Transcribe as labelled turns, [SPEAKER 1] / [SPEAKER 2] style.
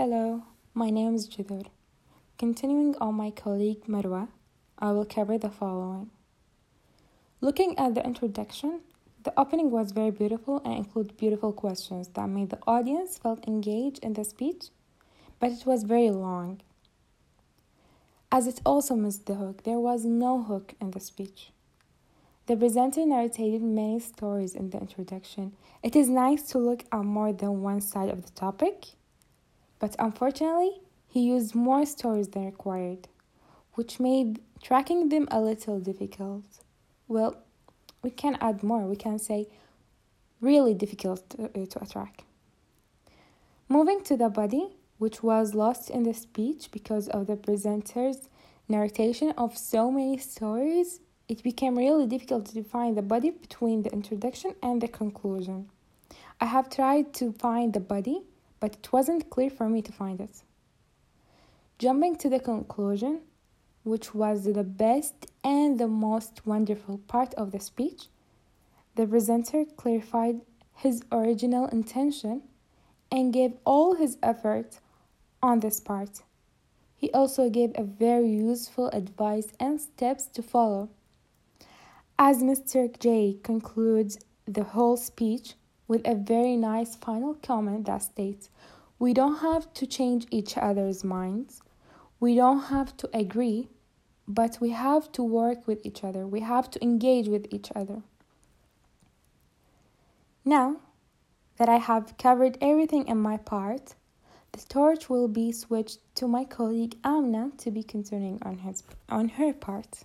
[SPEAKER 1] Hello, my name is Jidor. Continuing on my colleague Marwa, I will cover the following. Looking at the introduction, the opening was very beautiful and included beautiful questions that made the audience felt engaged in the speech, but it was very long. As it also missed the hook, there was no hook in the speech. The presenter narrated many stories in the introduction. It is nice to look at more than one side of the topic but unfortunately, he used more stories than required, which made tracking them a little difficult. Well, we can add more. We can say really difficult to, uh, to track. Moving to the body, which was lost in the speech because of the presenter's narration of so many stories, it became really difficult to define the body between the introduction and the conclusion. I have tried to find the body but it wasn't clear for me to find it. Jumping to the conclusion, which was the best and the most wonderful part of the speech, the presenter clarified his original intention and gave all his effort on this part. He also gave a very useful advice and steps to follow. As Mr. J concludes the whole speech, with a very nice final comment that states We don't have to change each other's minds, we don't have to agree, but we have to work with each other, we have to engage with each other. Now that I have covered everything in my part, the torch will be switched to my colleague Amna to be continuing on his on her part.